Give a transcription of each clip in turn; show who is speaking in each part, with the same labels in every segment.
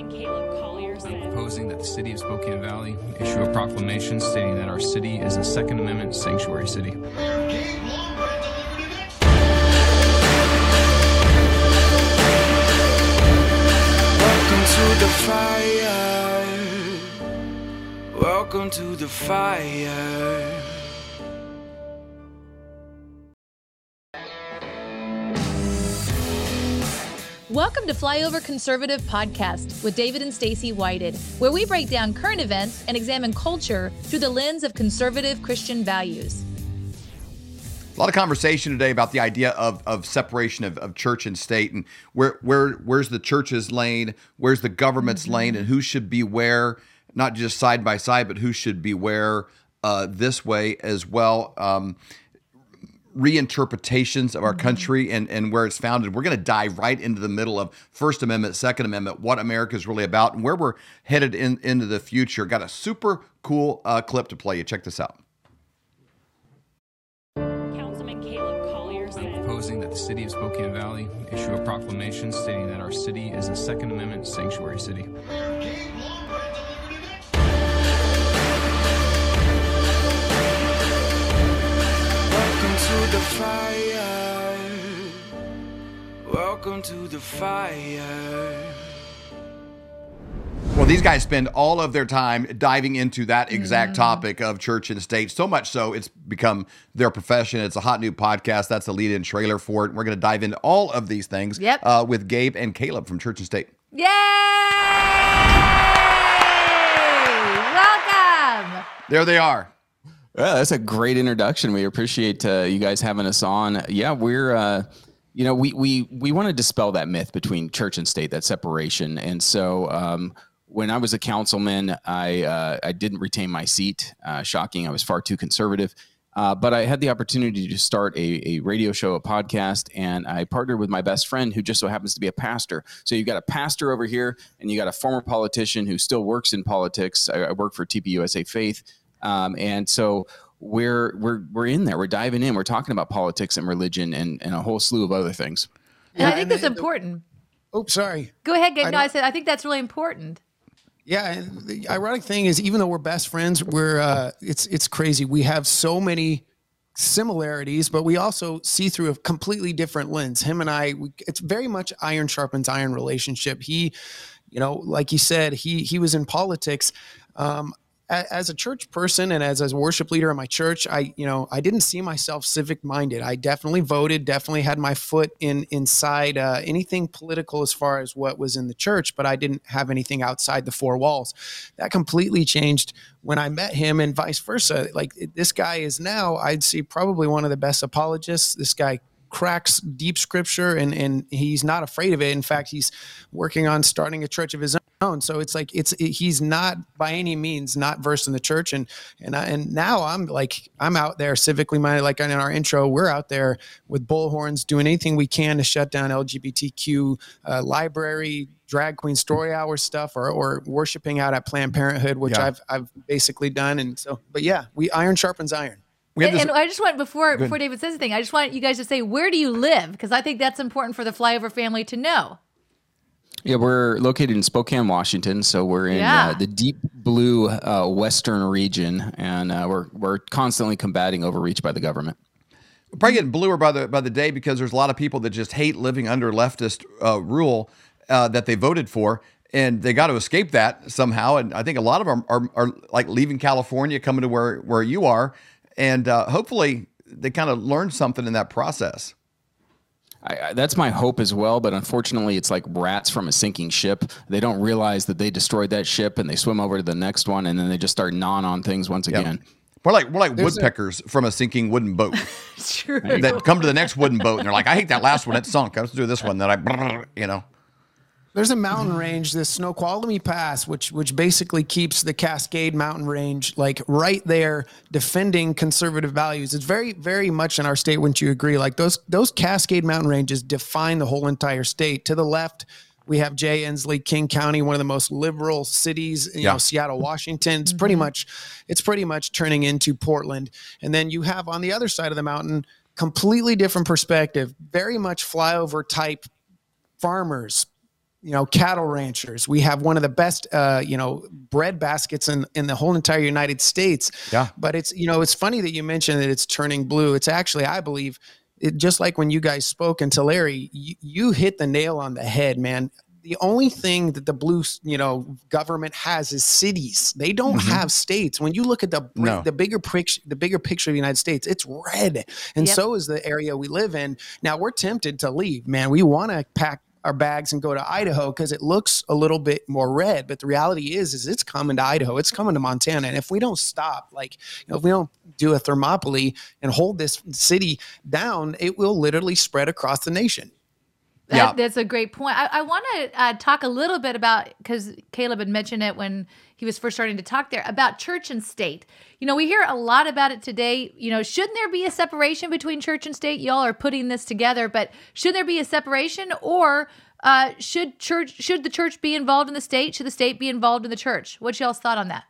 Speaker 1: Councilman Caleb Collier said.
Speaker 2: Proposing that the city of Spokane Valley issue a proclamation stating that our city is a Second Amendment sanctuary city.
Speaker 3: Welcome to the fire. Welcome to the fire.
Speaker 4: Welcome to Flyover Conservative Podcast with David and Stacy Whited, where we break down current events and examine culture through the lens of conservative Christian values.
Speaker 5: A lot of conversation today about the idea of, of separation of, of church and state and where where where's the church's lane, where's the government's lane, and who should be where, not just side by side, but who should be where uh, this way as well. Um, reinterpretations of our country and, and where it's founded. We're going to dive right into the middle of First Amendment, Second Amendment, what America is really about, and where we're headed in, into the future. Got a super cool uh, clip to play you. Check this out.
Speaker 1: Councilman Caleb Collier said.
Speaker 2: Proposing that the city of Spokane Valley issue a proclamation stating that our city is a Second Amendment sanctuary city.
Speaker 3: To the fire. Welcome to the fire.
Speaker 5: Well, these guys spend all of their time diving into that exact topic of church and state. So much so, it's become their profession. It's a hot new podcast. That's the lead in trailer for it. We're going to dive into all of these things
Speaker 4: Yep.
Speaker 5: uh, with Gabe and Caleb from Church and State.
Speaker 4: Yay! Welcome!
Speaker 5: There they are.
Speaker 6: Well, that's a great introduction. We appreciate uh, you guys having us on. Yeah, we're, uh, you know, we we we want to dispel that myth between church and state, that separation. And so, um, when I was a councilman, I uh, I didn't retain my seat. Uh, shocking, I was far too conservative. Uh, but I had the opportunity to start a, a radio show, a podcast, and I partnered with my best friend who just so happens to be a pastor. So you've got a pastor over here, and you got a former politician who still works in politics. I, I work for TPUSA Faith, um, and so we're we're we're in there. We're diving in. We're talking about politics and religion and, and a whole slew of other things.
Speaker 4: And I think
Speaker 7: and
Speaker 4: that's
Speaker 7: the-
Speaker 4: important.
Speaker 7: Oh, sorry.
Speaker 4: Go ahead, Gabe.
Speaker 7: I
Speaker 4: No, I said I think that's really important.
Speaker 7: Yeah, and the ironic thing is, even though we're best friends, we're uh, it's it's crazy. We have so many similarities, but we also see through a completely different lens. Him and I, we, it's very much iron sharpens iron relationship. He, you know, like you said, he he was in politics. Um, a- as a church person and as a worship leader in my church, I, you know, I didn't see myself civic minded. I definitely voted, definitely had my foot in inside uh, anything political as far as what was in the church, but I didn't have anything outside the four walls. That completely changed when I met him, and vice versa. Like this guy is now, I'd see probably one of the best apologists. This guy cracks deep scripture and and he's not afraid of it. In fact he's working on starting a church of his own. So it's like it's it, he's not by any means not versed in the church. And and I, and now i'm like i'm out there civically minded. Like in our intro we're out there with bullhorns doing anything we can to shut down lgbtq uh, library drag queen story hour stuff or, or worshiping out at planned parenthood which
Speaker 5: Yeah.
Speaker 7: i've i've basically done. And so but yeah we iron sharpens iron
Speaker 5: We have
Speaker 4: And,
Speaker 5: this.
Speaker 4: and I just want before before David says anything, I just want you guys to say where do you live because I think that's important for the flyover family to know.
Speaker 6: Yeah, we're located in Spokane, Washington, so we're in
Speaker 4: Yeah.
Speaker 6: uh, the deep blue uh, western region, and uh, we're we're constantly combating overreach by the government.
Speaker 5: We're probably getting bluer by the by the day because there's a lot of people that just hate living under leftist uh, rule uh, that they voted for, and they got to escape that somehow. And I think a lot of them are, are, like leaving California, coming to where where you are, and uh, hopefully they kind of learned something in that process.
Speaker 6: I, I, that's my hope as well, but unfortunately, it's like rats from a sinking ship. They don't realize that they destroyed that ship, and they swim over to the next one, and then they just start gnawing on things once again.
Speaker 5: We're like we're like
Speaker 7: There's a-
Speaker 5: woodpeckers from a sinking wooden boat
Speaker 4: True.
Speaker 5: that come to the next wooden boat, and they're like, I hate that last one, it sunk. Let's do this one. Then I, you know.
Speaker 7: There's a mountain range, the Snoqualmie Pass, which which basically keeps the Cascade Mountain Range like right there, defending conservative values. It's very very much in our state. Wouldn't you agree? Like those those Cascade Mountain ranges define the whole entire state. To the left, we have Jay Inslee, King County, one of the most liberal cities. You
Speaker 5: Yeah.
Speaker 7: know, Seattle, Washington. It's pretty mm-hmm. much it's pretty much turning into Portland. And then you have on the other side of the mountain, completely different perspective. Very much flyover type farmers you know cattle ranchers. We have one of the best uh, you know bread baskets in in the whole entire United States.
Speaker 5: Yeah.
Speaker 7: But it's you know it's funny that you mentioned that it's turning blue. It's actually I believe it, just like when you guys spoke and Larry, you, you hit the nail on the head, man the only thing that the blue you know government has is cities they don't
Speaker 5: Mhm.
Speaker 7: have states when you look at the
Speaker 5: No.
Speaker 7: the bigger picture the bigger picture of the united states it's red and
Speaker 4: Yep.
Speaker 7: so is the area we live in now we're tempted to leave man we want to pack our bags and go to Idaho because it looks a little bit more red. But the reality is, is it's coming to Idaho, it's coming to Montana, and if we don't stop, like you know, if we don't do a Thermopylae and hold this city down, it will literally spread across the nation.
Speaker 4: That,
Speaker 5: Yeah.
Speaker 4: That's a great point. I, I want to uh, talk a little bit about because Caleb had mentioned it when he was first starting to talk there about church and state. You know, we hear a lot about it today. You know, shouldn't there be a separation between church and state? Y'all are putting this together, but should there be a separation, or uh, should church should the church be involved in the state? Should the state be involved in the church? What's y'all's thought on that?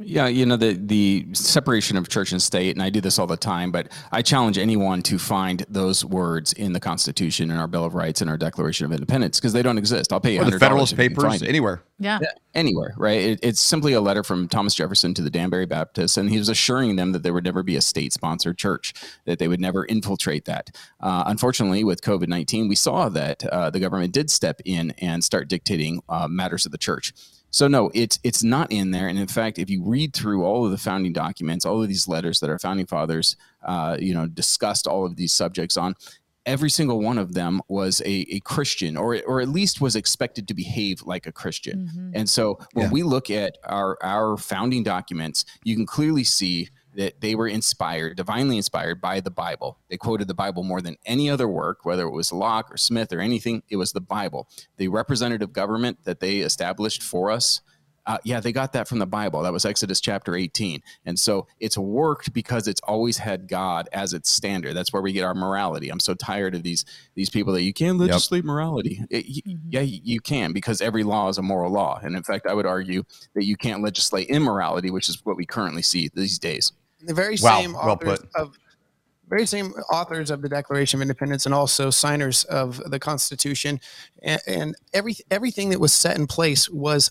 Speaker 6: Yeah, you know the the separation of church and state, and I do this all the time. But I challenge anyone to find those words in the Constitution, in our Bill of Rights, in our Declaration of Independence, because they don't exist. I'll pay you
Speaker 5: Or the Federalist
Speaker 6: if you can
Speaker 5: Papers,
Speaker 6: find it.
Speaker 5: anywhere.
Speaker 4: Yeah.
Speaker 6: anywhere, right? It, it's simply a letter from Thomas Jefferson to the Danbury Baptists, and he was assuring them that there would never be a state-sponsored church, that they would never infiltrate that. Uh, unfortunately, with COVID nineteen, we saw that uh, the government did step in and start dictating uh, matters of the church. So no, it's it's not in there. And in fact, if you read through all of the founding documents, all of these letters that our founding fathers, uh, you know, discussed all of these subjects on, every single one of them was a, a Christian, or or at least was expected to behave like a Christian.
Speaker 4: Mhm.
Speaker 6: And so when
Speaker 5: Yeah.
Speaker 6: we look at our our founding documents, you can clearly see that they were inspired, divinely inspired by the Bible. They quoted the Bible more than any other work, whether it was Locke or Smith or anything, it was the Bible. The representative government that they established for us, uh, yeah, they got that from the Bible. That was Exodus chapter 18. And so it's worked because it's always had God as its standard. That's where we get our morality. I'm so tired of these these people that you can't legislate morality. It- y- Yeah, you can because every law is a moral law. And in fact, I would argue that you can't legislate immorality, which is what we currently see these days.
Speaker 7: the very
Speaker 5: Wow,
Speaker 7: same
Speaker 5: well
Speaker 7: authors
Speaker 5: put.
Speaker 7: of very same authors of the Declaration of Independence and also signers of the Constitution, and, and every everything that was set in place was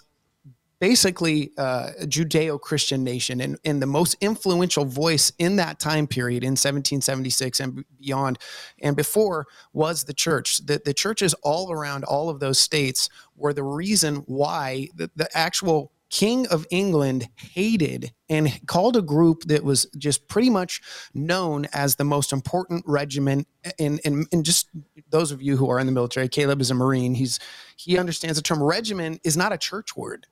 Speaker 7: basically uh, a Judeo-Christian nation, and, and the most influential voice in that time period in 1776 and beyond, and before was the church. The, the churches all around all of those states were the reason why the, the actual King of England hated and called a group that was just pretty much known as the most important regiment. And, and, just those of you who are in the military, Caleb is a Marine. He's he understands the term regiment is not a church word.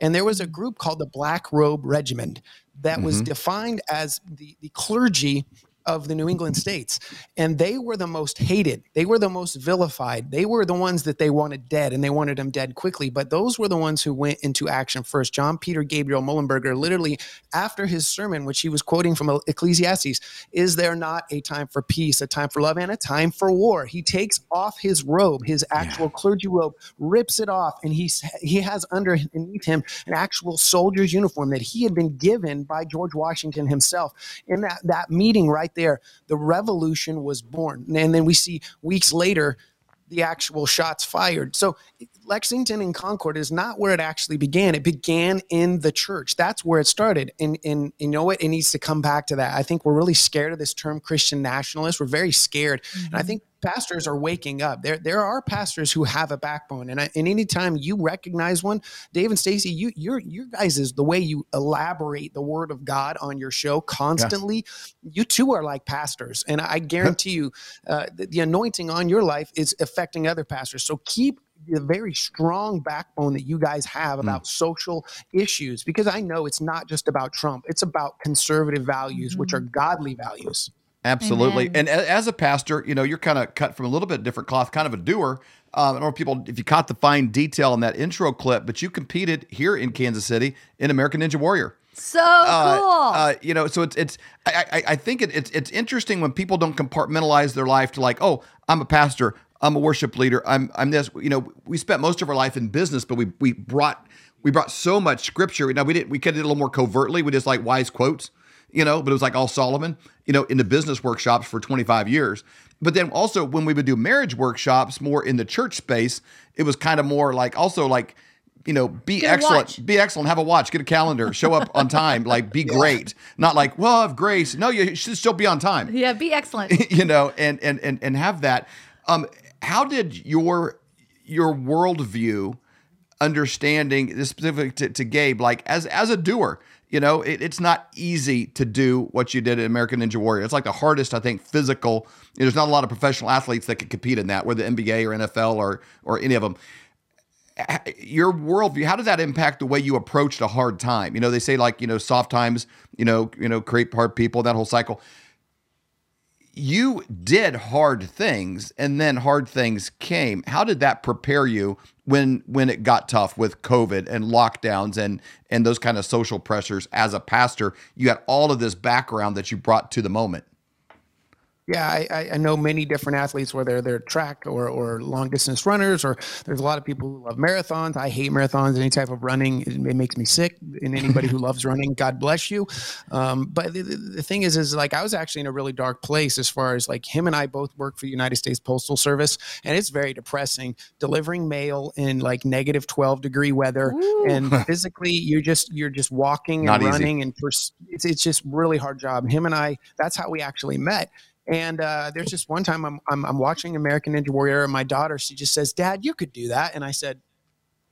Speaker 7: And there was a group called the Black Robe Regiment that was
Speaker 5: Mhm.
Speaker 7: defined as the, the clergy of the New England states. And they were the most hated. They were the most vilified. They were the ones that they wanted dead and they wanted them dead quickly. But those were the ones who went into action first. John Peter Gabriel Mullenberger, literally after his sermon, which he was quoting from Ecclesiastes, is there not a time for peace, a time for love, and a time for war? He takes off his robe, his actual clergy robe, rips it off, and he's, he has underneath him an actual soldier's uniform that he had been given by George Washington himself. In that, that meeting right there, the revolution was born. And then we see weeks later, the actual shots fired. So Lexington and Concord is not where it actually began. It began in the church. That's where it started. And, and, you know what? It needs to come back to that. I think we're really scared of this term Christian nationalist. We're very scared. And I mm-hmm. think pastors are waking up. There, there are pastors who have a backbone. And, I, and anytime you recognize one, Dave and Stacy, you, you're, your guys is the way you elaborate the word of God on your show constantly. You too are like pastors. And I guarantee you, uh, the, the anointing on your life is affecting other pastors. So keep the very strong backbone that you guys have about social issues because I know it's not just about Trump, it's about conservative values, which are godly values.
Speaker 5: Absolutely.
Speaker 4: Amen.
Speaker 5: And as a pastor, you know, you're kind of cut from a little bit different cloth, kind of a doer. Um, I don't know if people, if you caught the fine detail in that intro clip, but you competed here in Kansas City in American Ninja Warrior.
Speaker 4: So
Speaker 5: Uh,
Speaker 4: cool.
Speaker 5: uh, you know, so it's it's I, I, I think it, it's it's interesting when people don't compartmentalize their life to like, oh, I'm a pastor, I'm a worship leader, I'm I'm this. You know, we spent most of our life in business, but we we brought we brought so much scripture. Now we didn't we could it a little more covertly. We just like wise quotes. You know, but it was like all Solomon, you know, in the business workshops for 25 years. But then also when we would do marriage workshops more in the church space, it was kind of more like also like, you know, be
Speaker 4: Get
Speaker 5: excellent, be excellent, have a watch, get a calendar, show up on time, like be great. Not like, well, have grace. No, you should still be on time
Speaker 4: Yeah, be excellent.
Speaker 5: you know, and and and and have that. Um, how did your your worldview, understanding this specific to, to Gabe, like as as a doer, you know, it, it's not easy to do what you did in American Ninja Warrior. It's like the hardest, I think, physical. There's not a lot of professional athletes that could compete in that, whether NBA or NFL or or any of them your worldview how does that impact the way you approached a hard time you know they say like you know soft times you know you know create hard people that whole cycle you did hard things and then hard things came how did that prepare you when when it got tough with covid and lockdowns and and those kind of social pressures as a pastor you had all of this background that you brought to the moment
Speaker 7: Yeah, I, I- know many different athletes, whether they're track or, or long distance runners, or there's a lot of people who love marathons. I hate marathons, any type of running. It, it makes me sick. And anybody who loves running, God bless you. Um, but the, the thing is, is like I was actually in a really dark place as far as like him and I both work for the United States Postal Service, and it's very depressing delivering mail in like negative 12 degree weather, and physically you're just you're just walking and
Speaker 5: Not easy.
Speaker 7: running, and pers- it's it's just really hard job. Him and I, that's how we actually met. And uh, there's just one time I'm, I'm I'm watching American Ninja Warrior, and my daughter she just says, "Dad, you could do that," and I said,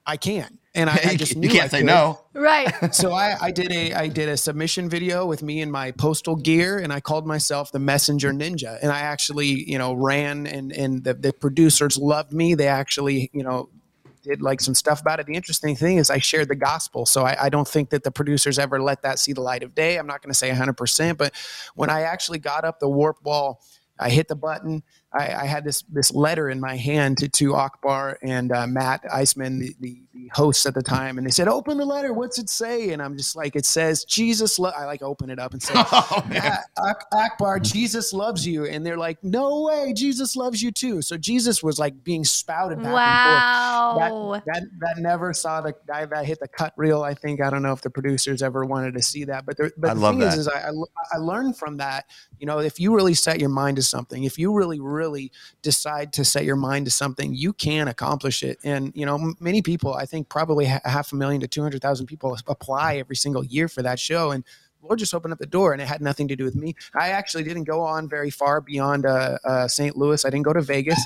Speaker 7: "I can," and I, I just
Speaker 5: you
Speaker 7: knew
Speaker 5: can't
Speaker 7: I
Speaker 5: say
Speaker 7: could.
Speaker 5: no
Speaker 4: right.
Speaker 7: So I, I did a I did a submission video with me in my postal gear, and I called myself the Messenger Ninja. And I actually, you know, ran, and and the, the producers loved me. They actually, you know, did like some stuff about it. The interesting thing is I shared the gospel, so I, I don't think that the producers ever let that see the light of day. I'm not going to say 100, percent but when I actually got up the warp wall. I hit the button. I, I had this this letter in my hand to, to Akbar and uh, Matt Iseman, the, the, the hosts at the time, and they said, "Open the letter. What's it say?" And I'm just like, "It says Jesus." Lo-. I like open it up and say,
Speaker 5: Oh,
Speaker 7: Ak- Akbar, Jesus loves you," and they're like, "No way, Jesus loves you too." So Jesus was like being spouted back and forth
Speaker 4: Wow.
Speaker 7: that, that that never saw the guy that hit the cut reel. I think I don't know if the producers ever wanted to see that, but there, but
Speaker 5: I
Speaker 7: the
Speaker 5: love
Speaker 7: thing is,
Speaker 5: that.
Speaker 7: is I, I l- I learned from that. You know, if you really set your mind to something, if you really really decide to set your mind to something, you can accomplish it. And you know, many people, I think probably ha- half a million to two hundred thousand people apply every single year for that show, and Lord just opened up the door, and it had nothing to do with me. I actually didn't go on very far beyond uh, uh, St. Louis. I didn't go to Vegas.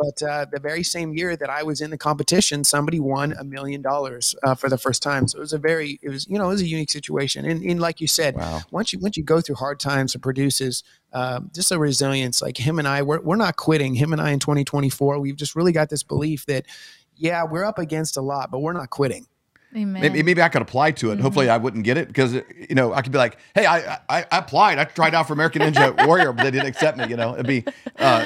Speaker 7: But uh, the very same year that I was in the competition, somebody won a million dollars uh, for the first time. So it was a very, it was you know, it was a unique situation. And, and like you said,
Speaker 5: Wow.
Speaker 7: once you once you go through hard times, it produces um, just a resilience. Like him and I, we're we're not quitting. Him and I in 2024, we've just really got this belief that, yeah, we're up against a lot, but we're not quitting.
Speaker 4: Amen.
Speaker 5: Maybe, maybe I could apply to it.
Speaker 4: Mm-hmm.
Speaker 5: Hopefully, I wouldn't get it because you know I could be like, "Hey, I, I I applied. I tried out for American Ninja Warrior, but they didn't accept me." You know, it'd be uh,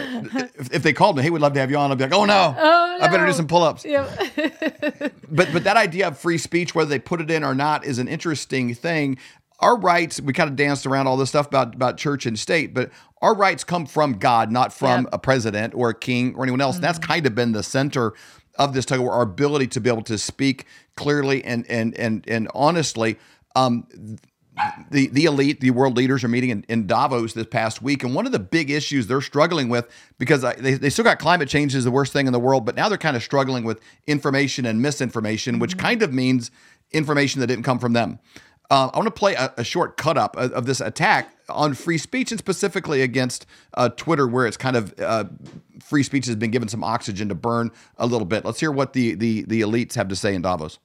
Speaker 5: if, if they called me, "Hey, we'd love to have you on," I'd be like, "Oh no,
Speaker 4: Oh,
Speaker 5: I better do some pull-ups."
Speaker 4: Yep.
Speaker 5: But but that idea of free speech, whether they put it in or not, is an interesting thing. Our rights, we kind of danced around all this stuff about about church and state, but our rights come from God, not from
Speaker 4: Yep. Mm-hmm.
Speaker 5: a president or a king or anyone else. And that's kind of been the center of this tug of war, our ability to be able to speak clearly and and and and honestly. Um, the the elite, the world leaders are meeting in, in Davos this past week, and one of the big issues they're struggling with because I, they they still got climate change is the worst thing in the world, but now they're kind of struggling with information and misinformation, which kind of means information that didn't come from them. Uh, I want to play a, a short cut up of, of this attack on free speech and specifically against uh, Twitter, where it's kind of uh, free speech has been given some oxygen to burn a little bit. Let's hear what the the the elites have to say in Davos.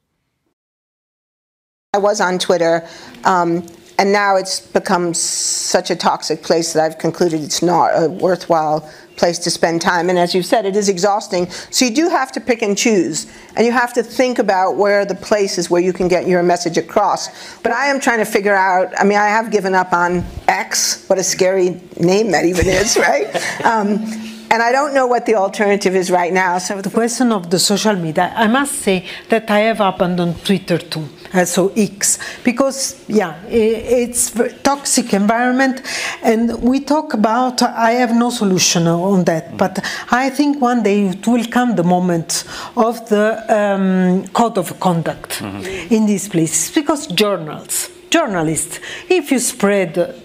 Speaker 8: I was on Twitter, um, and now it's become such a toxic place that I've concluded it's not a worthwhile place to spend time. And as you've said, it is exhausting. So you do have to pick and choose, and you have to think about where the places where you can get your message across. But I am trying to figure out. I mean, I have given up on X. What a scary name that even is, right? Um, and I don't know what the alternative is right now. So
Speaker 9: the question of the social media, I must say that I have abandoned Twitter too, so X, because yeah, it's toxic environment, and we talk about. I have no solution on that, but I think one day it will come the moment of the um, code of conduct in these places, because journals journalists. If you spread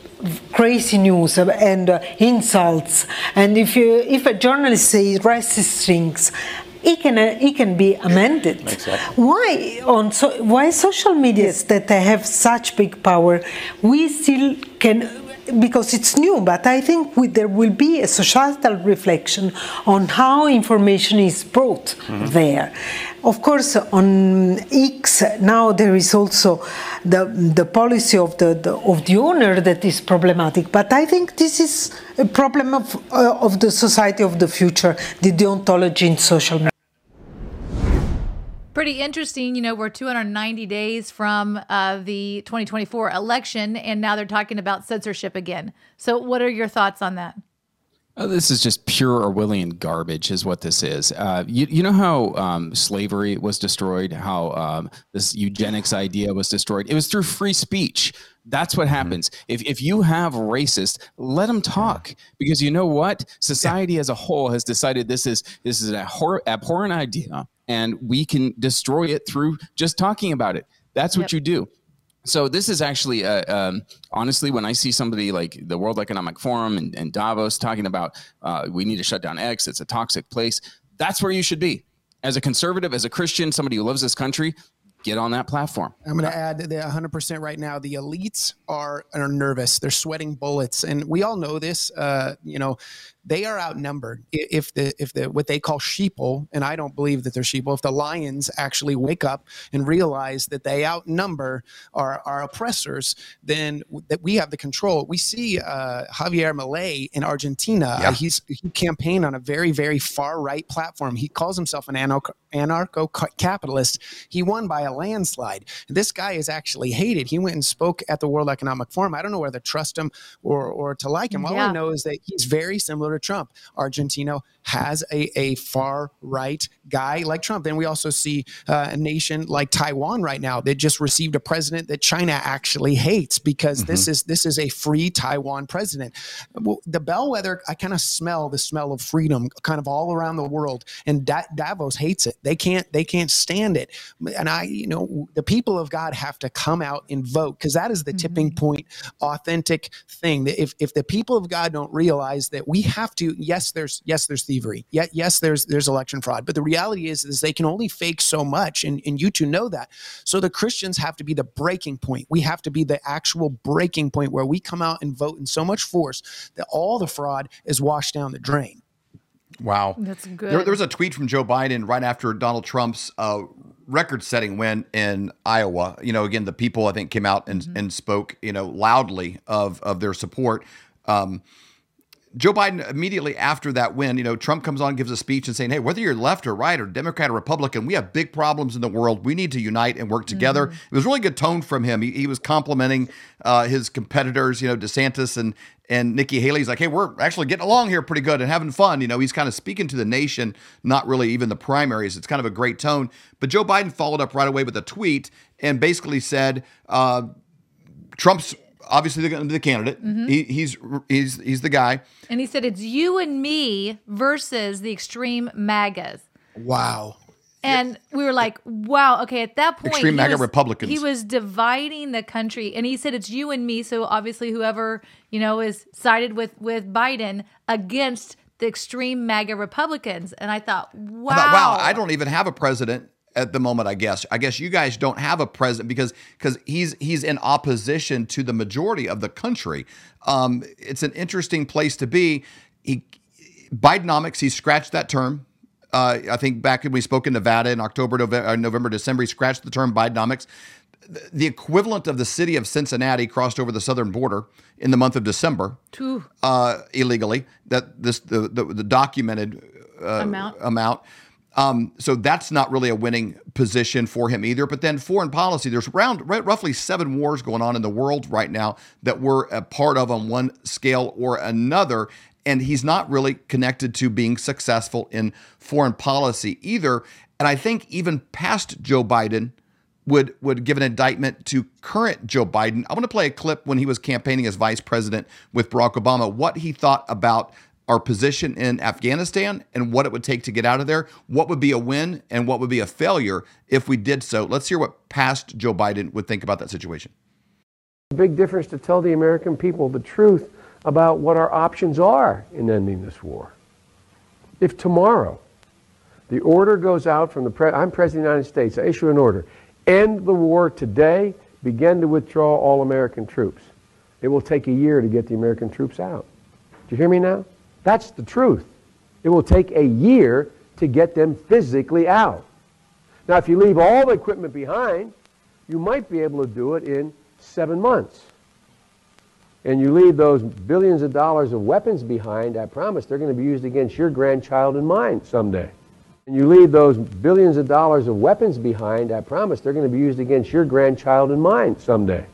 Speaker 9: crazy news and uh, insults, and if you if a journalist says racist things, it can uh, it can be amended. Why on so why social medias that have such big power, we still can because it's new, but I think we, there will be a societal reflection on how information is brought there. Of course, on X now there is also the the policy of the, the of the owner that is problematic. But I think this is a problem of uh, of the society of the future, the deontology in social media.
Speaker 4: Pretty interesting. You know, we're 290 days from uh, the 2024 election, and now they're talking about censorship again. So, what are your thoughts on that?
Speaker 6: Oh, this is just pure Orwellian garbage, is what this is. Uh, you, you know how um, slavery was destroyed, how um, this eugenics idea was destroyed? It was through free speech. That's what happens. If, if you have racists, let them talk because you know what? Society as a whole has decided this is this is an abhor- abhorrent idea, and we can destroy it through just talking about it. That's what
Speaker 4: Yep.
Speaker 6: you do. So this is actually, uh, um, honestly, when I see somebody like the World Economic Forum and, and Davos talking about uh, we need to shut down X, it's a toxic place. That's where you should be as a conservative, as a Christian, somebody who loves this country. Get on that platform.
Speaker 7: I'm going to add that 100% right now. The elites are are nervous. They're sweating bullets, and we all know this. Uh, you know, they are outnumbered. If the if the what they call sheeple, and I don't believe that they're sheeple. If the lions actually wake up and realize that they outnumber our our oppressors, then that we have the control. We see uh, Javier Milei in Argentina.
Speaker 5: Yeah.
Speaker 7: Uh, he's he campaigned on a very very far right platform. He calls himself an anarcho anarcho capitalist. He won by a landslide. This guy is actually hated. He went and spoke at the World Economic Forum. I don't know whether to trust him or or to like him. All
Speaker 4: Yeah.
Speaker 7: I know is that he's very similar Trump. Argentina has a, a far right guy like Trump. Then we also see uh, a nation like Taiwan right now that just received a president that China actually hates because this is this is a free Taiwan president. Well, the bellwether, I kind of smell the smell of freedom kind of all around the world, and da- Davos hates it. They can't they can't stand it. And I, you know, the people of God have to come out and vote because that is the tipping point, authentic thing. If if the people of God don't realize that we have to, yes, there's yes there's thievery, yet yes there's there's election fraud, but the reality is is they can only fake so much, and and you two know that. So the Christians have to be the breaking point. We have to be the actual breaking point where we come out and vote in so much force that all the fraud is washed down the drain.
Speaker 5: Wow.
Speaker 4: That's good.
Speaker 5: There, there was a tweet from Joe Biden right after Donald Trump's uh, record setting win in Iowa. You know, again, the people I think came out and, and spoke, you know, loudly of, of their support. Um, Joe Biden immediately after that win, you know, Trump comes on, and gives a speech and saying, "Hey, whether you're left or right or Democrat or Republican, we have big problems in the world. We need to unite and work together." It was really good tone from him. He, he was complimenting uh, his competitors, you know, DeSantis and and Nikki Haley. He's like, "Hey, we're actually getting along here pretty good and having fun." You know, he's kind of speaking to the nation, not really even the primaries. It's kind of a great tone. But Joe Biden followed up right away with a tweet and basically said. Uh, Trump's obviously the, the candidate. Mm-hmm. He, he's he's he's the guy.
Speaker 4: And he said, It's you and me versus the extreme MAGAs.
Speaker 7: Wow.
Speaker 4: And we were like, wow, okay, at that point,
Speaker 5: Extreme
Speaker 4: he
Speaker 5: MAGA
Speaker 4: was-
Speaker 5: Republicans.
Speaker 4: He was dividing the country. And he said, it's you and me. So obviously, whoever, you know, is sided with, with Biden against the extreme MAGA Republicans. And I thought, wow.
Speaker 5: I thought, wow, I don't even have a president at the moment. I guess. I guess you guys don't have a president because because he's he's in opposition to the majority of the country. Um, it's an interesting place to be. He Bidenomics. He scratched that term. Uh, I think back when we spoke in Nevada in October, November, uh, November, December, he scratched the term Bidenomics. The- equivalent of the city of Cincinnati crossed over the southern border in the month of December uh, illegally. That this the the, the documented uh,
Speaker 4: Amount.
Speaker 5: amount. Um, so that's not really a winning position for him either. But then foreign policy, there's around right, roughly seven wars going on in the world right now that we're a part of on one scale or another. And he's not really connected to being successful in foreign policy either. And I think even past Joe Biden, would would give an indictment to current Joe Biden. I want to play a clip when he was campaigning as vice president with Barack Obama, what he thought about our position in Afghanistan and what it would take to get out of there, what would be a win and what would be a failure if we did so. Let's hear what past Joe Biden would think about that situation.
Speaker 10: big difference to tell the American people the truth about what our options are in ending this war. If tomorrow the order goes out from the pre- I'm President of the United States, I issue an order, end the war today, begin to withdraw all American troops. It will take a year to get the American troops out. Do you hear me now? That's the truth. It will take a year to get them physically out. Now, if you leave all the equipment behind, you might be able to do it in seven months. And you leave those billions of dollars of weapons behind, I promise they're going to be used against your grandchild and mine someday. And you leave those billions of dollars of weapons behind, I promise they're going to be used against your grandchild and mine someday.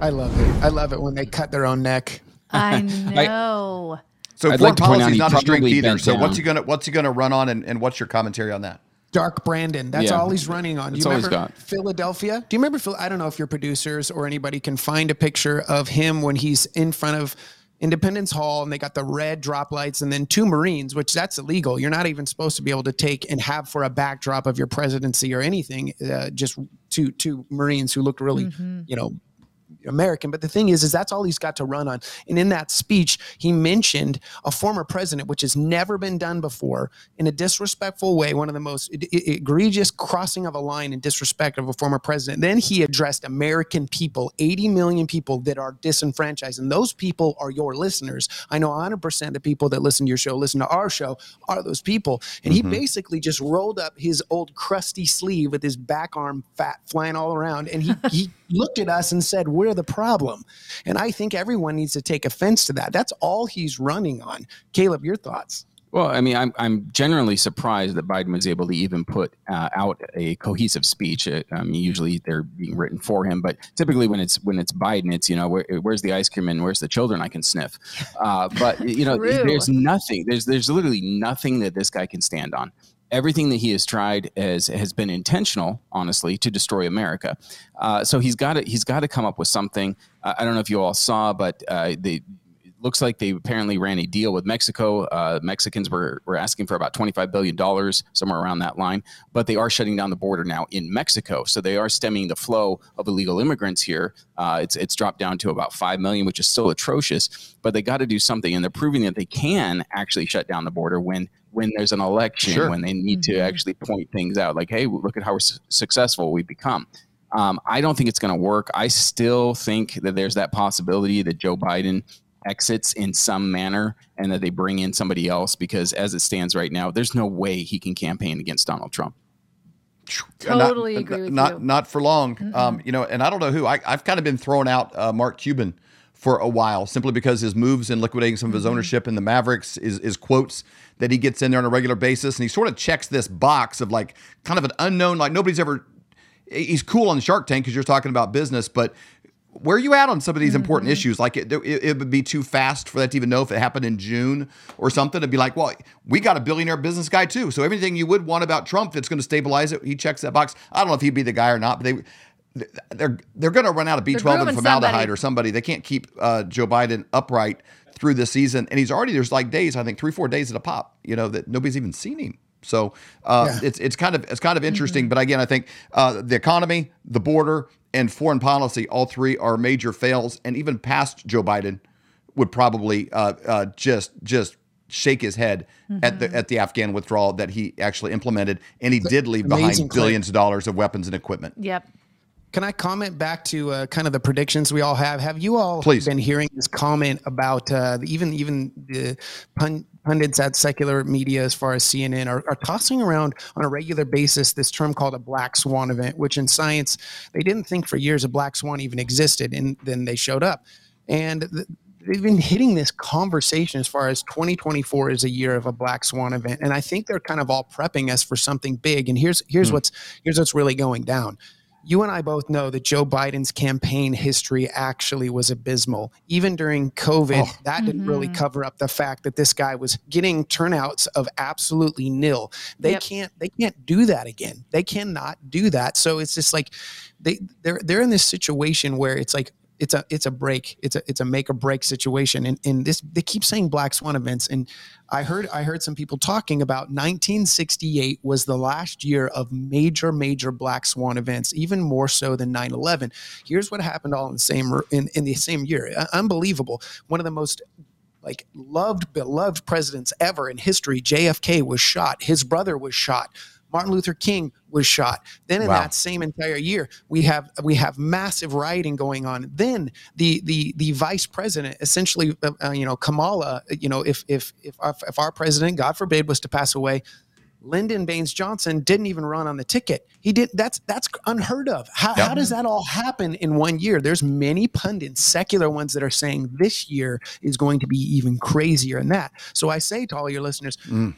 Speaker 7: I love it. I love it when they cut their own neck.
Speaker 4: I know.
Speaker 5: So
Speaker 6: I'd
Speaker 5: foreign
Speaker 6: like to point out
Speaker 5: policy is not a strength either.
Speaker 6: bent
Speaker 5: So what's he gonna what's he gonna run on, and, and what's your commentary on that?
Speaker 7: Dark Brandon. That's
Speaker 6: Yeah.
Speaker 7: all he's running on.
Speaker 6: That's
Speaker 7: you
Speaker 6: all he's
Speaker 7: remember
Speaker 6: got.
Speaker 7: Philadelphia? Do you remember? Phil- I don't know if your producers or anybody can find a picture of him when he's in front of Independence Hall and they got the red drop lights and then two Marines, which that's illegal. You're not even supposed to be able to take and have for a backdrop of your presidency or anything. Uh, just two two Marines who looked really, you know, American. But the thing is, is that's all he's got to run on. And in that speech, he mentioned a former president, which has never been done before, in a disrespectful way, one of the most e- e- egregious crossing of a line and disrespect of a former president. Then he addressed American people, 80 million people that are disenfranchised. And those people are your listeners. I know 100% of the people that listen to your show, listen to our show, are those people. And he mm-hmm. basically just rolled up his old crusty sleeve with his back arm fat flying all around. And he, he looked at us and said, We're the problem. And I think everyone needs to take offense to that. That's all he's running on. Caleb, your thoughts?
Speaker 6: Well, I mean, I'm I'm generally surprised that Biden was able to even put uh, out a cohesive speech. Uh, I mean, usually they're being written for him, but typically when it's when it's Biden, it's you know where, where's the ice cream and where's the children I can sniff. Uh, but you know, there's nothing. There's there's literally nothing that this guy can stand on. Everything that he has tried has has been intentional, honestly, to destroy America. Uh, so he's got to he's got to come up with something. I don't know if you all saw, but uh, looks like they apparently ran a deal with Mexico. Uh, Mexicans were, were asking for about $25 billion, somewhere around that line, but they are shutting down the border now in Mexico. So they are stemming the flow of illegal immigrants here. Uh, it's, it's dropped down to about 5 million, which is still atrocious, but they got to do something. And they're proving that they can actually shut down the border when when there's an election,
Speaker 5: Sure.
Speaker 6: when they need to actually point things out like, hey, look at how su- successful we've become. Um, I don't think it's going to work. I still think that there's that possibility that Joe Biden exits in some manner and that they bring in somebody else because as it stands right now, there's no way he can campaign against Donald Trump.
Speaker 4: Totally
Speaker 5: not,
Speaker 4: agree with
Speaker 5: not,
Speaker 4: you.
Speaker 5: Not for long. Um, you know, and I don't know who. I, I've kind of been throwing out uh, Mark Cuban for a while simply because his moves in liquidating some of
Speaker 4: Mm-hmm.
Speaker 5: his ownership in the Mavericks is, is quotes that he gets in there on a regular basis. And he sort of checks this box of like kind of an unknown, like nobody's ever, he's cool on Shark Tank because you're talking about business, but where are you at on some of these important
Speaker 4: Mm-hmm.
Speaker 5: issues? Like it, it, it would be too fast for that to even know if it happened in June or something. It'd be like, well, we got a billionaire business guy too. So everything you would want about Trump that's going to stabilize it, he checks that box. I don't know if he'd be the guy or not, but they they're they're going to run out of B12 and formaldehyde
Speaker 4: somebody.
Speaker 5: or somebody. They can't keep uh, Joe Biden upright through the season, and he's already there's like days, I think three four days at a pop, you know, that nobody's even seen him. So uh,
Speaker 7: Yeah.
Speaker 5: it's it's kind of it's kind of interesting, but again, I think uh, the economy, the border, and foreign policy, all three are major fails, and even past Joe Biden would probably uh, uh, just just shake his head at the at the Afghan withdrawal that he actually implemented, and he did leave behind
Speaker 7: amazing clip.
Speaker 5: billions of dollars of weapons and equipment.
Speaker 4: Yep.
Speaker 7: Can I comment back to uh, kind of the predictions we all have? Have you all
Speaker 5: Please.
Speaker 7: been hearing this comment about uh, even even the pun- pundits at secular media, as far as CNN, are, are tossing around on a regular basis this term called a black swan event, which in science they didn't think for years a black swan even existed, and then they showed up, and. th- They've been hitting this conversation as far as 2024 is a year of a black swan event, and I think they're kind of all prepping us for something big. And here's here's what's here's what's really going down you and I both know that Joe Biden's campaign history actually was abysmal. Even during COVID, oh. that didn't really mm-hmm. cover up the fact that this guy was getting turnouts of absolutely nil. They
Speaker 4: Yep.
Speaker 7: can't they can't do that again. They cannot do that. So it's just like they they're they're in this situation where it's like it's a it's a break. It's a it's a make or break situation. And and this they keep saying black swan events. And I heard I heard some people talking about 1968 was the last year of major major black swan events, even more so than 9/11. Here's what happened all in the same in in the same year. Uh, Unbelievable. One of the most like loved beloved presidents ever in history jfk was shot his brother was shot martin luther king was shot then in
Speaker 5: Wow.
Speaker 7: that same entire year we have we have massive rioting going on then the the the vice president essentially uh, uh, you know kamala you know if if if our, if our president god forbid was to pass away Lyndon Baines Johnson didn't even run on the ticket. He did. That's that's unheard of. How,
Speaker 5: Yep.
Speaker 7: how does that all happen in one year? There's many pundits, secular ones, that are saying this year is going to be even crazier than that. So I say to all your listeners,
Speaker 5: Mm.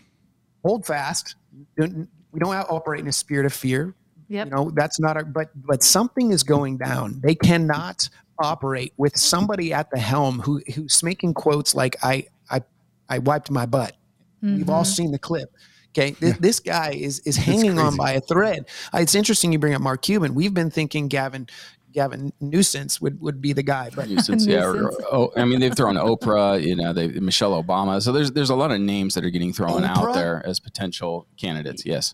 Speaker 7: hold fast. Don't- We don't operate in a spirit of fear.
Speaker 4: Yep.
Speaker 7: You know that's not our. But but something is going down. They cannot operate with somebody at the helm who who's making quotes like I I I wiped my butt. We've all
Speaker 4: Mhm.
Speaker 7: seen the clip. Okay, this, this guy is is hanging on by a thread. Uh, It's interesting you bring up Mark Cuban. We've been thinking Gavin Gavin Nuisance would, would be the guy, but
Speaker 6: Nuisance, yeah. Or,
Speaker 4: Nuisance.
Speaker 6: oh, I mean, they've thrown Oprah, you know, they Michelle Obama. So there's there's a lot of names that are getting thrown
Speaker 7: Oprah?
Speaker 6: out there as potential candidates. Yes.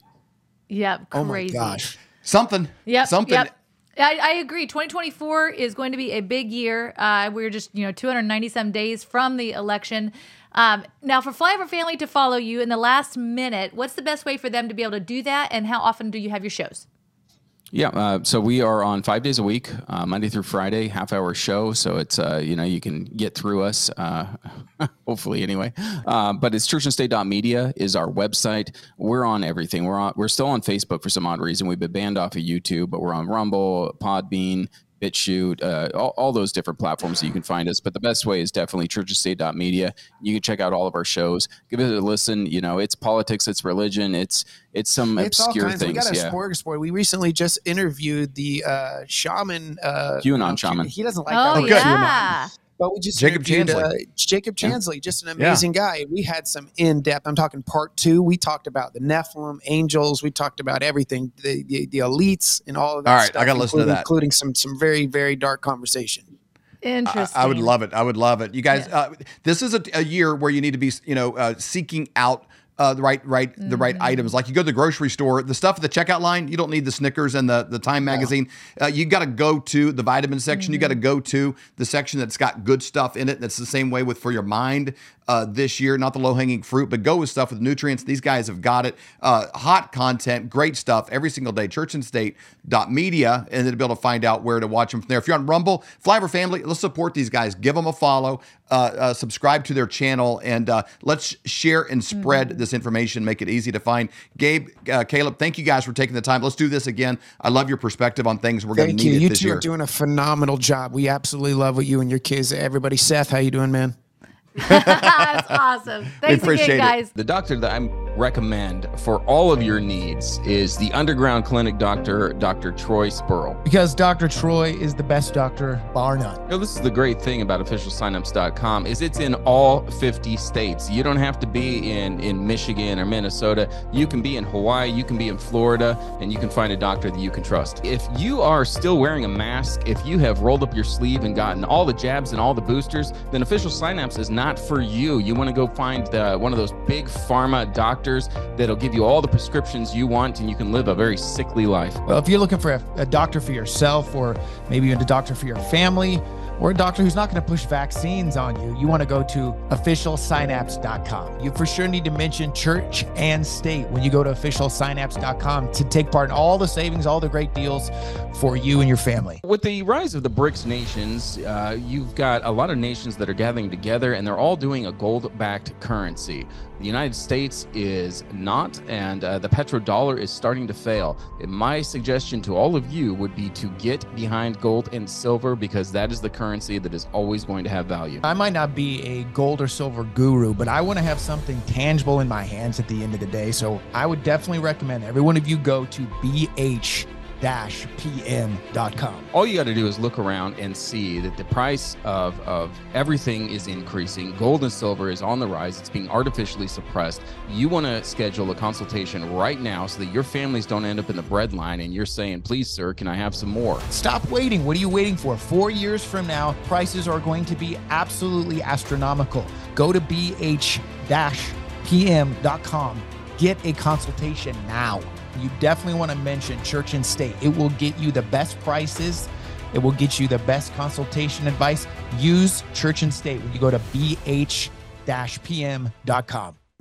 Speaker 4: Yep. Crazy.
Speaker 7: Oh my gosh,
Speaker 5: Something.
Speaker 4: Yep.
Speaker 5: Something.
Speaker 4: Yep. I, I agree. 2024 is going to be a big year. Uh, we're just, you know, 297 days from the election. Um, now, for Flyover Family to follow you in the last minute, what's the best way for them to be able to do that? And how often do you have your shows?
Speaker 6: Yeah, uh, so we are on five days a week, uh, Monday through Friday, half hour show. So it's uh, you know you can get through us, uh, hopefully anyway. Uh, but it's churchandstate.media is our website. We're on everything. We're on. We're still on Facebook for some odd reason. We've been banned off of YouTube, but we're on Rumble, Podbean. BitChute, uh, all, all those different platforms that you can find us. But the best way is definitely churchandstate.media. You can check out all of our shows. Give it a listen. You know, it's politics, it's religion, it's it's some
Speaker 7: it's all
Speaker 6: obscure
Speaker 7: kinds. We got a
Speaker 6: yeah.
Speaker 7: smorgasbord. We recently just interviewed the uh, shaman. Uh,
Speaker 6: QAnon
Speaker 7: no,
Speaker 6: shaman.
Speaker 7: He doesn't like
Speaker 4: Oh,
Speaker 7: that. word,
Speaker 4: yeah.
Speaker 7: QAnon. But we just
Speaker 5: Jacob Chansley.
Speaker 7: Uh, Jacob
Speaker 6: Yeah.
Speaker 7: Chansley, just an amazing guy. We had some in depth. I'm talking part two. We talked about the Nephilim, angels. We talked about everything, the the, the elites, and all of that.
Speaker 5: All right, I gotta listen to
Speaker 7: including-
Speaker 5: that.
Speaker 7: including some some very very dark conversation.
Speaker 4: Interesting.
Speaker 5: I would love it. I would love it. You guys, uh, this is a, a year where you need to be, you know, uh, seeking out uh, the right, right, the right
Speaker 4: Mm-hmm.
Speaker 5: items. Like you go to the grocery store, the stuff at the checkout line, you don't need the Snickers and the the Time magazine. Uh, you got to go to the vitamin section. You got to
Speaker 4: Mm-hmm.
Speaker 5: go to the section that's got good stuff in it. That's the same way with for your mind uh, this year. Not the low hanging fruit, but go with stuff with nutrients. These guys have got it. Uh, hot content, great stuff every single day. Church and State and then be able to find out where to watch them from there. If you're on Rumble, Flyover Family, let's support these guys. Give them a follow, uh, uh, subscribe to their channel, and uh, let's share and spread this information. Make it easy to find. Gabe, uh, Caleb, thank you guys for taking the time. Let's do this again. I love your perspective on things. We're going to
Speaker 7: Thank
Speaker 5: need
Speaker 7: you.
Speaker 5: it
Speaker 7: You
Speaker 5: this
Speaker 7: two
Speaker 5: year.
Speaker 7: are doing a phenomenal job. We absolutely love what you and your kids. Everybody, Seth, how you doing, man?
Speaker 4: That's awesome. Thanks
Speaker 5: appreciate
Speaker 4: again,
Speaker 5: it.
Speaker 4: guys.
Speaker 6: The doctor that I recommend for all of your needs is the Underground Clinic doctor, Dr. Troy Spurl.
Speaker 11: Because Dr. Troy is the best doctor, bar none.
Speaker 6: You know, this is the great thing about officialsignups.com is it's in all 50 states. You don't have to be in, in Michigan or Minnesota. You can be in Hawaii, you can be in Florida, and you can find a doctor that you can trust. If you are still wearing a mask, if you have rolled up your sleeve and gotten all the jabs and all the boosters, then Official Signups is not for you. You want to go find uh, one of those big pharma doctors that'll give you all the prescriptions you want and you can live a very sickly life.
Speaker 11: Well, if you're looking for a, a doctor for yourself, or maybe even a doctor for your family, or a doctor who's not going to push vaccines on you, you want to go to officialsynapse.com. You for sure need to mention church and state when you go to officialsynapse.com to take part in all the savings, all the great deals for you and your family.
Speaker 6: With the rise of the BRICS nations, uh, you've got a lot of nations that are gathering together and they're all doing a gold backed currency. The United States is not, and uh, the petrodollar is starting to fail. And my suggestion to all of you would be to get behind gold and silver because that is the currency that is always going to have value.
Speaker 11: I might not be a gold or silver guru, but I want to have something tangible in my hands at the end of the day. So I would definitely recommend every one of you go to BH
Speaker 7: pm.com.
Speaker 6: All you got to do is look around and see that the price of, of everything is increasing. Gold and silver is on the rise. It's being artificially suppressed. You want to schedule a consultation right now so that your families don't end up in the bread line and you're saying, please, sir, can I have some more?
Speaker 7: Stop waiting. What are you waiting for? Four years from now, prices are going to be absolutely astronomical. Go to bh-pm.com. Get a consultation now. You definitely want to mention Church and State. It will get you the best prices. It will get you the best consultation advice. Use Church and State when you go to bh-pm.com.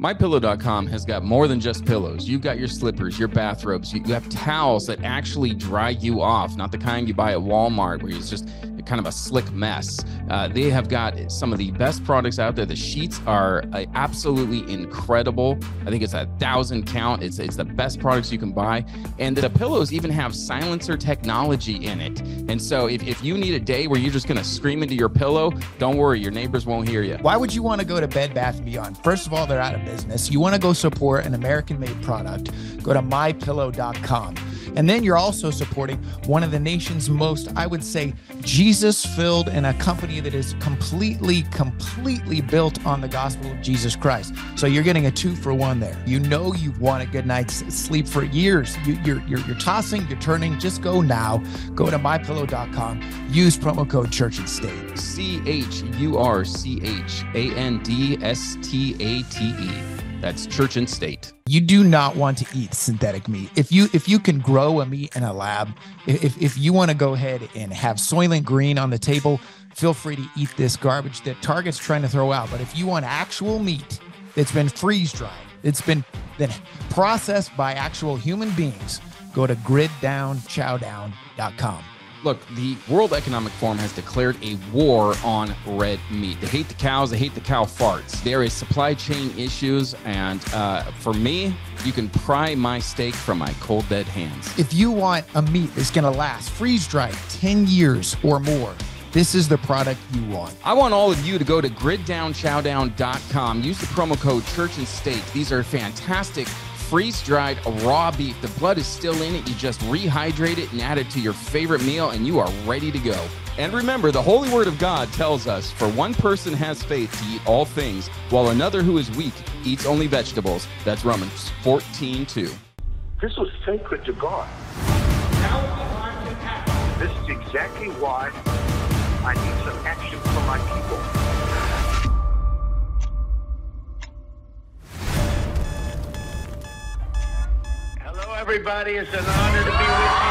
Speaker 6: MyPillow.com has got more than just pillows. You've got your slippers, your bathrobes. You have towels that actually dry you off, not the kind you buy at Walmart where it's just kind of a slick mess. Uh, they have got some of the best products out there. The sheets are uh, absolutely incredible. I think it's a thousand count. It's it's the best products you can buy, and the pillows even have silencer technology in it. And so if, if you need a day where you're just gonna scream into your pillow, don't worry, your neighbors won't hear you.
Speaker 7: Why would you want to go to Bed Bath & Beyond? First of all, they're out of business. You want to go support an American-made product. Go to mypillow.com. And then you're also supporting one of the nation's most, I would say, Jesus filled and a company that is completely, completely built on the gospel of Jesus Christ. So you're getting a two for one there. You know you've a good night's sleep for years. You, you're, you're, you're tossing, you're turning. Just go now. Go to mypillow.com. Use promo code Church and State.
Speaker 6: C H U R C H A N D S T A T E. That's Church and State.
Speaker 7: You do not want to eat synthetic meat. If you if you can grow a meat in a lab, if if you want to go ahead and have Soylent Green on the table, feel free to eat this garbage that Target's trying to throw out. But if you want actual meat that's been freeze dried, it's been then processed by actual human beings, go to griddownchowdown.com.
Speaker 6: Look, the World Economic Forum has declared a war on red meat. They hate the cows, they hate the cow farts. There is supply chain issues, and uh, for me, you can pry my steak from my cold dead hands.
Speaker 7: If you want a meat that's going to last freeze dried 10 years or more, this is the product you want.
Speaker 6: I want all of you to go to griddownchowdown.com. Use the promo code Church and State. These are fantastic freeze dried raw beef. The blood is still in it. You just rehydrate it and add it to your favorite meal, and you are ready to go. And remember, the Holy Word of God tells us for one person has faith to eat all things, while another who is weak eats only vegetables. That's Romans 14 2.
Speaker 12: This was sacred to God. Now the time to act. This is exactly why I need everybody. It's an honor to be with you.